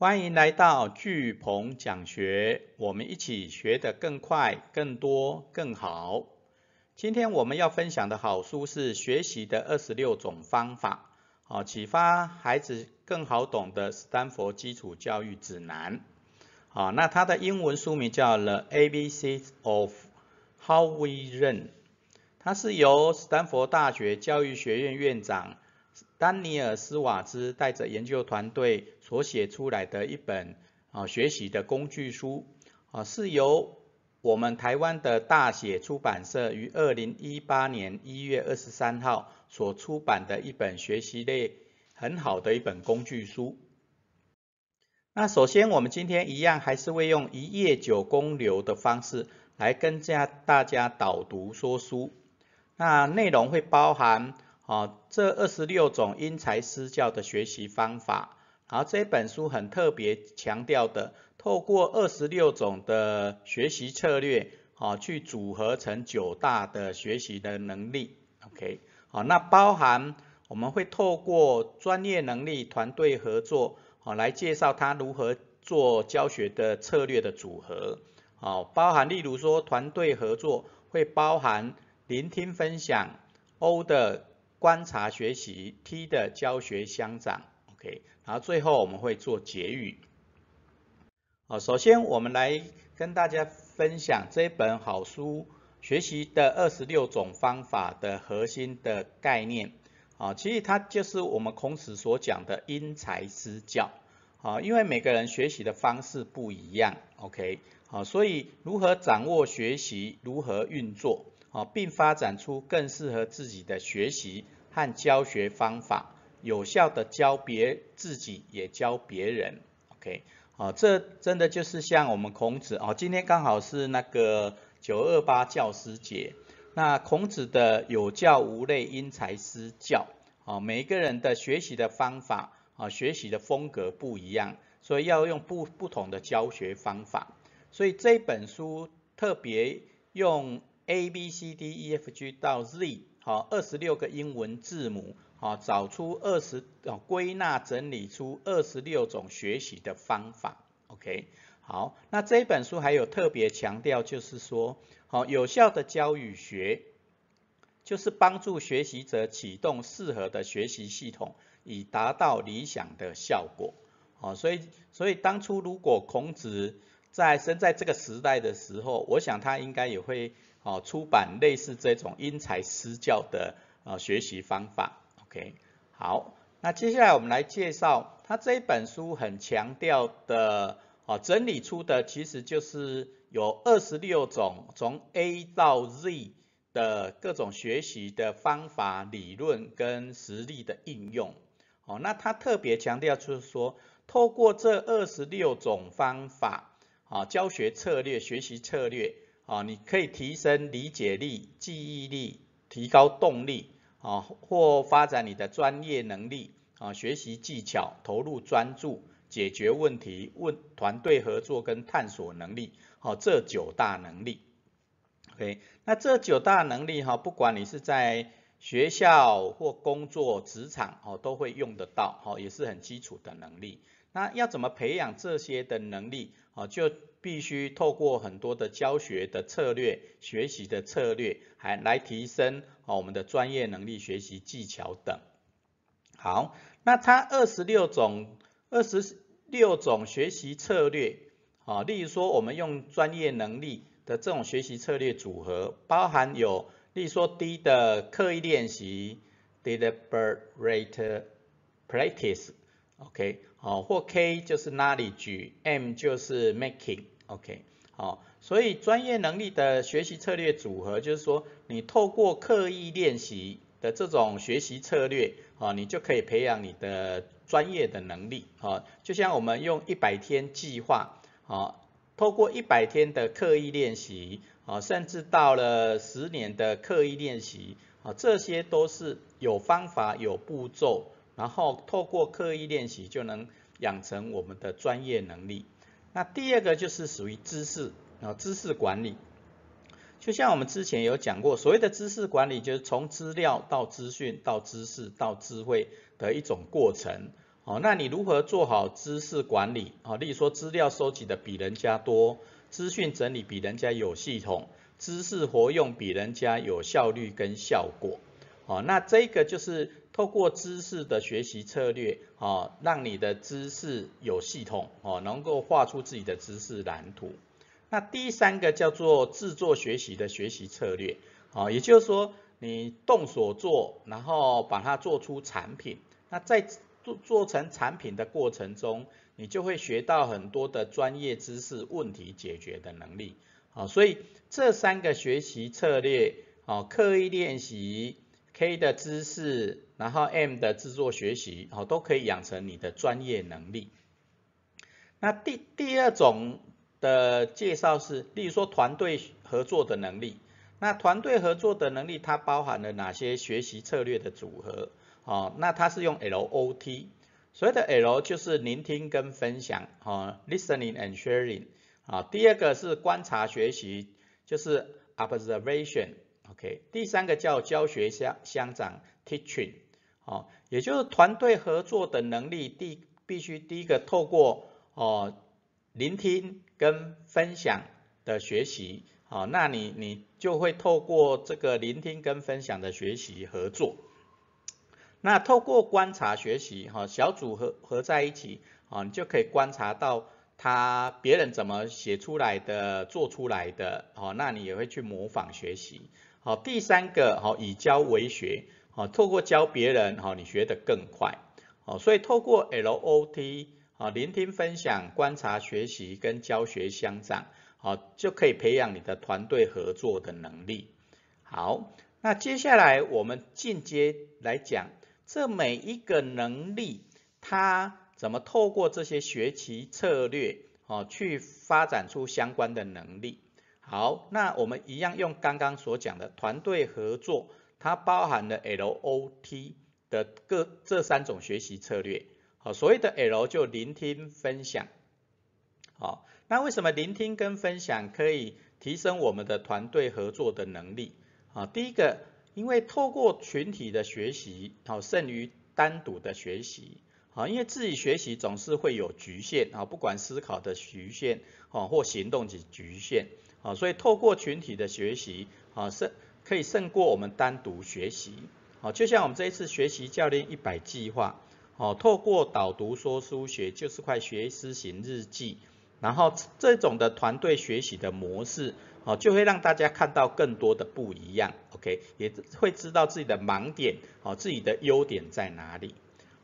欢迎来到巨鹏讲学，我们一起学得更快、更多、更好。今天我们要分享的好书是《学习的二十六种方法》，好启发孩子更好懂的斯坦福基础教育指南。好，那它的英文书名叫《The ABCs of How We Learn》，它是由斯坦福大学教育学院院长。丹尼尔斯瓦兹带着研究团队所写出来的一本啊学习的工具书啊，是由我们台湾的大写出版社于二零一八年一月二十三号所出版的一本学习类很好的一本工具书。那首先我们今天一样还是会用一页九公流的方式来跟家大家导读说书，那内容会包含。好，这二十六种因材施教的学习方法，然后这本书很特别强调的，透过二十六种的学习策略，好去组合成九大的学习的能力。OK，好，那包含我们会透过专业能力、团队合作，好来介绍他如何做教学的策略的组合。好，包含例如说团队合作会包含聆听分享，O 的。观察学习 T 的教学相长，OK，然后最后我们会做结语。好，首先我们来跟大家分享这本好书学习的二十六种方法的核心的概念。好，其实它就是我们孔子所讲的因材施教。好，因为每个人学习的方式不一样，OK，好，所以如何掌握学习，如何运作。好，并发展出更适合自己的学习和教学方法，有效的教别自己也教别人。OK，好，这真的就是像我们孔子哦，今天刚好是那个九二八教师节，那孔子的有教无类，因材施教。啊，每一个人的学习的方法啊，学习的风格不一样，所以要用不不同的教学方法。所以这本书特别用。A B C D E F G 到 Z，好，二十六个英文字母，好，找出二十，哦，归纳整理出二十六种学习的方法，OK，好，那这本书还有特别强调，就是说，好，有效的教与学，就是帮助学习者启动适合的学习系统，以达到理想的效果，好，所以，所以当初如果孔子在生在这个时代的时候，我想他应该也会。哦，出版类似这种因材施教的呃学习方法，OK，好，那接下来我们来介绍他这一本书很强调的，哦，整理出的其实就是有二十六种从 A 到 Z 的各种学习的方法、理论跟实例的应用，哦，那他特别强调就是说，透过这二十六种方法，啊，教学策略、学习策略。啊，你可以提升理解力、记忆力，提高动力，啊，或发展你的专业能力，啊，学习技巧，投入专注，解决问题，问团队合作跟探索能力，好，这九大能力，OK，那这九大能力哈，不管你是在学校或工作职场，哦，都会用得到，好，也是很基础的能力。那要怎么培养这些的能力？啊，就必须透过很多的教学的策略、学习的策略，还来提升啊我们的专业能力、学习技巧等。好，那它二十六种、二十六种学习策略，啊，例如说我们用专业能力的这种学习策略组合，包含有，例如说 D 的刻意练习，deliberate practice，OK。好，或 K 就是 knowledge，M 就是 making OK，好，所以专业能力的学习策略组合，就是说你透过刻意练习的这种学习策略，啊，你就可以培养你的专业的能力，啊，就像我们用一百天计划，啊，透过一百天的刻意练习，啊，甚至到了十年的刻意练习，啊，这些都是有方法有步骤。然后透过刻意练习就能养成我们的专业能力。那第二个就是属于知识啊，知识管理。就像我们之前有讲过，所谓的知识管理就是从资料到资讯到知识到智慧的一种过程。好，那你如何做好知识管理？啊，例如说资料收集的比人家多，资讯整理比人家有系统，知识活用比人家有效率跟效果。好，那这个就是透过知识的学习策略，哦，让你的知识有系统，哦，能够画出自己的知识蓝图。那第三个叫做制作学习的学习策略，啊，也就是说你动手做，然后把它做出产品。那在做做成产品的过程中，你就会学到很多的专业知识、问题解决的能力。好，所以这三个学习策略，哦，刻意练习，K 的知识，然后 M 的制作学习，好，都可以养成你的专业能力。那第第二种的介绍是，例如说团队合作的能力。那团队合作的能力，它包含了哪些学习策略的组合？哦，那它是用 L O T，所谓的 L 就是聆听跟分享，哦，listening and sharing，啊，第二个是观察学习，就是 observation，OK，第三个叫教学相相长 teaching，哦，也就是团队合作的能力，第必须第一个透过哦聆听跟分享的学习，哦，那你你就会透过这个聆听跟分享的学习合作。那透过观察学习，哈，小组合合在一起，啊，你就可以观察到他别人怎么写出来的、做出来的，哦，那你也会去模仿学习。好，第三个，好，以教为学，好，透过教别人，好，你学得更快。好，所以透过 L O T，啊，聆听分享、观察学习跟教学相长，好，就可以培养你的团队合作的能力。好，那接下来我们进阶来讲。这每一个能力，它怎么透过这些学习策略，哦，去发展出相关的能力？好，那我们一样用刚刚所讲的团队合作，它包含了 L O T 的各这三种学习策略。好，所谓的 L 就聆听分享。好，那为什么聆听跟分享可以提升我们的团队合作的能力？啊，第一个。因为透过群体的学习，好胜于单独的学习，好，因为自己学习总是会有局限，啊，不管思考的局限，哦，或行动的局限，好，所以透过群体的学习，啊，胜可以胜过我们单独学习，好，就像我们这一次学习教练一百计划，哦，透过导读说书学就是块学思行日记，然后这种的团队学习的模式。哦，就会让大家看到更多的不一样，OK，也会知道自己的盲点，哦，自己的优点在哪里。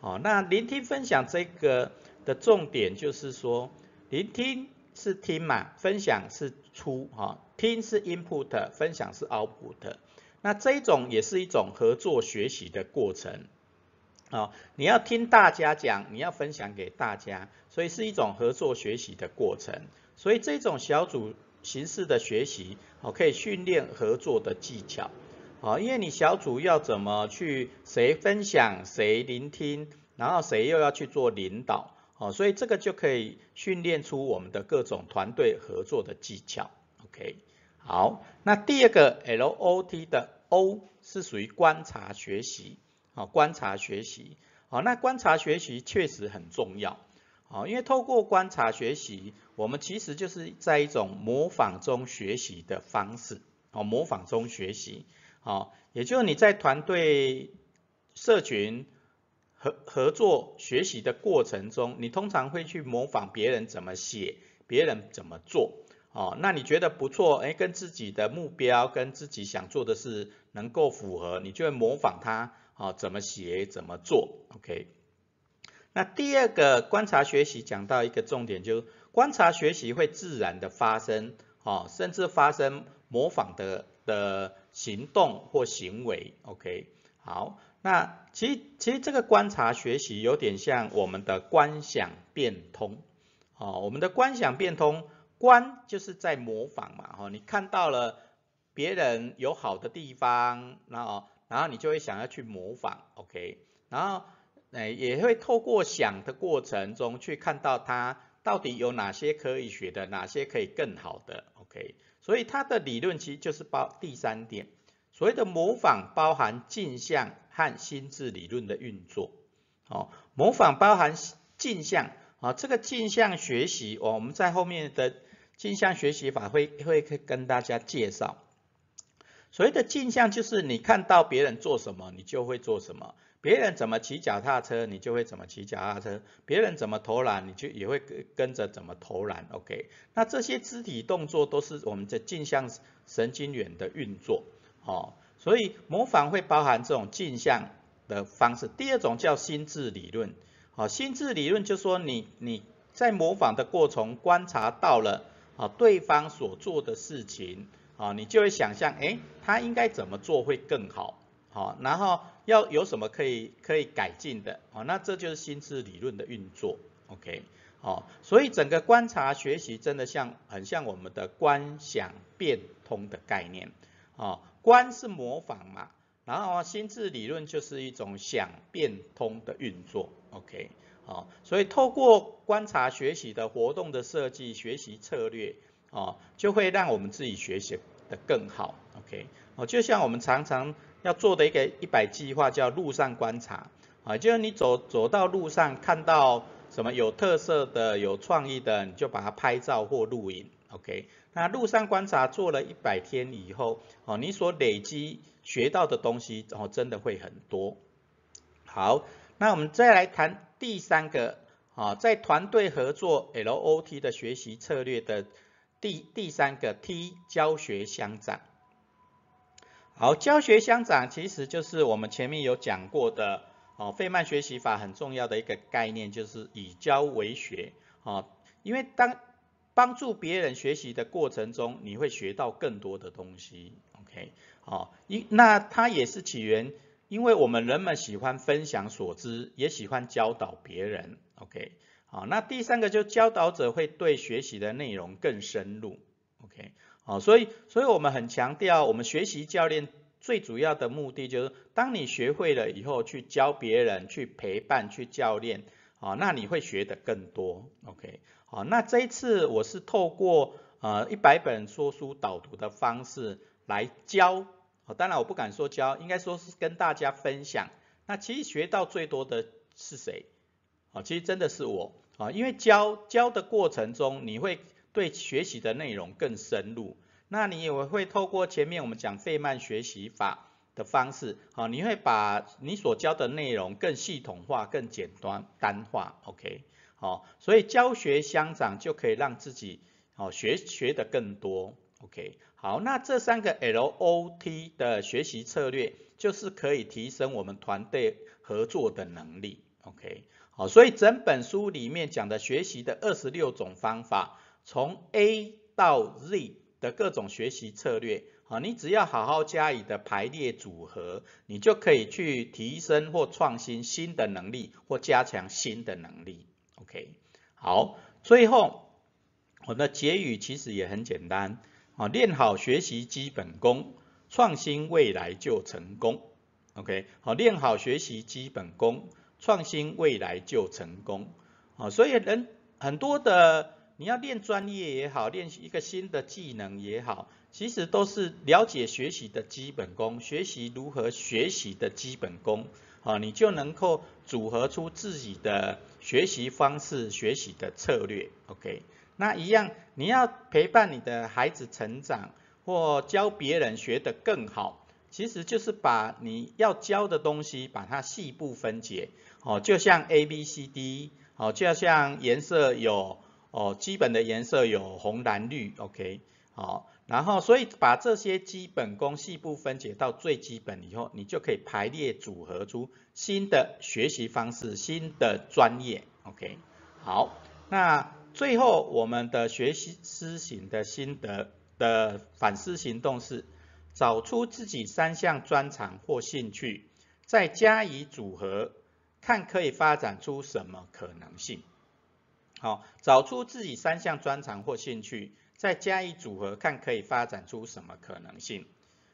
哦，那聆听分享这个的重点就是说，聆听是听嘛，分享是出，哈，听是 input，分享是 output。那这一种也是一种合作学习的过程。哦，你要听大家讲，你要分享给大家，所以是一种合作学习的过程。所以这种小组。形式的学习，好，可以训练合作的技巧，好，因为你小组要怎么去谁分享谁聆听，然后谁又要去做领导，哦，所以这个就可以训练出我们的各种团队合作的技巧，OK，好，那第二个 L O T 的 O 是属于观察学习，好，观察学习，好，那观察学习确实很重要。好，因为透过观察学习，我们其实就是在一种模仿中学习的方式。哦，模仿中学习，好，也就是你在团队、社群合合作学习的过程中，你通常会去模仿别人怎么写，别人怎么做。哦，那你觉得不错，哎，跟自己的目标跟自己想做的事能够符合，你就会模仿他，哦，怎么写，怎么做，OK。那第二个观察学习讲到一个重点，就是观察学习会自然的发生，哦，甚至发生模仿的的行动或行为，OK，好，那其实其实这个观察学习有点像我们的观想变通，哦，我们的观想变通，观就是在模仿嘛，哦，你看到了别人有好的地方，然后然后你就会想要去模仿，OK，然后。哎，也会透过想的过程中去看到它到底有哪些可以学的，哪些可以更好的，OK。所以它的理论其实就是包第三点，所谓的模仿包含镜像和心智理论的运作，哦，模仿包含镜像啊，这个镜像学习，我们在后面的镜像学习法会会跟大家介绍。所谓的镜像就是你看到别人做什么，你就会做什么；别人怎么骑脚踏车，你就会怎么骑脚踏车；别人怎么投篮，你就也会跟跟着怎么投篮。OK，那这些肢体动作都是我们的镜像神经元的运作。哦，所以模仿会包含这种镜像的方式。第二种叫心智理论。好，心智理论就说你你在模仿的过程观察到了啊对方所做的事情。啊，你就会想象，哎，他应该怎么做会更好，好，然后要有什么可以可以改进的，哦，那这就是心智理论的运作，OK，好，所以整个观察学习真的像很像我们的观想变通的概念，哦，观是模仿嘛，然后心智理论就是一种想变通的运作，OK，好，所以透过观察学习的活动的设计，学习策略，哦，就会让我们自己学习。的更好，OK，哦，就像我们常常要做的一个一百计划，叫路上观察，啊，就是你走走到路上看到什么有特色的、有创意的，你就把它拍照或录影。，OK。那路上观察做了一百天以后，哦，你所累积学到的东西，哦，真的会很多。好，那我们再来谈第三个，啊，在团队合作 LOT 的学习策略的。第第三个 T 教学相长，好，教学相长其实就是我们前面有讲过的哦，费曼学习法很重要的一个概念，就是以教为学哦，因为当帮助别人学习的过程中，你会学到更多的东西，OK，好，因那它也是起源，因为我们人们喜欢分享所知，也喜欢教导别人，OK。好，那第三个就教导者会对学习的内容更深入，OK，好，所以所以我们很强调，我们学习教练最主要的目的就是，当你学会了以后，去教别人，去陪伴，去教练，啊，那你会学的更多，OK，好，那这一次我是透过呃一百本说书导读的方式来教，当然我不敢说教，应该说是跟大家分享，那其实学到最多的是谁？啊，其实真的是我。啊，因为教教的过程中，你会对学习的内容更深入，那你也会透过前面我们讲费曼学习法的方式，好，你会把你所教的内容更系统化、更简单单化，OK，好，所以教学相长就可以让自己哦学学的更多，OK，好，那这三个 LOT 的学习策略就是可以提升我们团队合作的能力，OK。好，所以整本书里面讲的学习的二十六种方法，从 A 到 Z 的各种学习策略，好，你只要好好加以的排列组合，你就可以去提升或创新新的能力，或加强新的能力。OK，好，最后我的结语其实也很简单，啊，练好学习基本功，创新未来就成功。OK，好，练好学习基本功。创新未来就成功，啊，所以人很多的，你要练专业也好，练习一个新的技能也好，其实都是了解学习的基本功，学习如何学习的基本功，啊，你就能够组合出自己的学习方式、学习的策略，OK？那一样，你要陪伴你的孩子成长，或教别人学得更好，其实就是把你要教的东西，把它细部分解。哦，就像 A、B、C、D，哦，就像颜色有哦，基本的颜色有红、蓝、绿，OK，好，然后所以把这些基本功细部分解到最基本以后，你就可以排列组合出新的学习方式、新的专业，OK，好，那最后我们的学习思行的心得的反思行动是，找出自己三项专长或兴趣，再加以组合。看可以发展出什么可能性，好，找出自己三项专长或兴趣，再加以组合，看可以发展出什么可能性。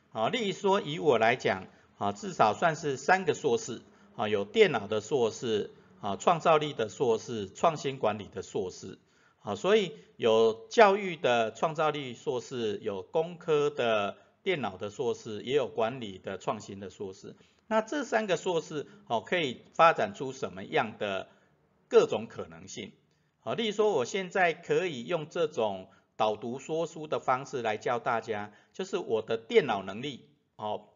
好，例如说以我来讲，啊，至少算是三个硕士，啊，有电脑的硕士，啊，创造力的硕士，创新管理的硕士，啊，所以有教育的创造力硕士，有工科的电脑的硕士，也有管理的创新的硕士。那这三个硕士哦，可以发展出什么样的各种可能性？好，例如说，我现在可以用这种导读说书的方式来教大家，就是我的电脑能力，哦，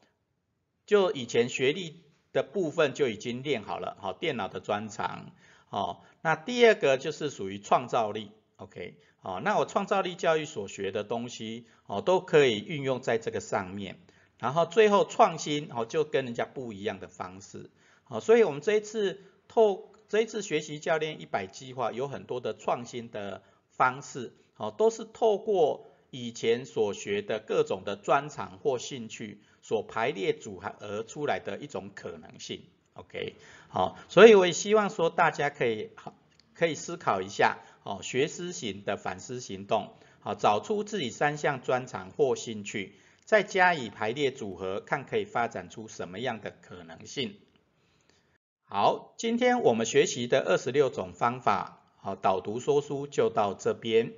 就以前学历的部分就已经练好了，好，电脑的专长，哦，那第二个就是属于创造力，OK，好，那我创造力教育所学的东西，哦，都可以运用在这个上面。然后最后创新哦，就跟人家不一样的方式，好，所以我们这一次透这一次学习教练一百计划有很多的创新的方式，哦，都是透过以前所学的各种的专长或兴趣所排列组合而出来的一种可能性，OK，好，所以我也希望说大家可以好可以思考一下，哦，学思型的反思行动，好，找出自己三项专长或兴趣。再加以排列组合，看可以发展出什么样的可能性。好，今天我们学习的二十六种方法，好导读说书就到这边。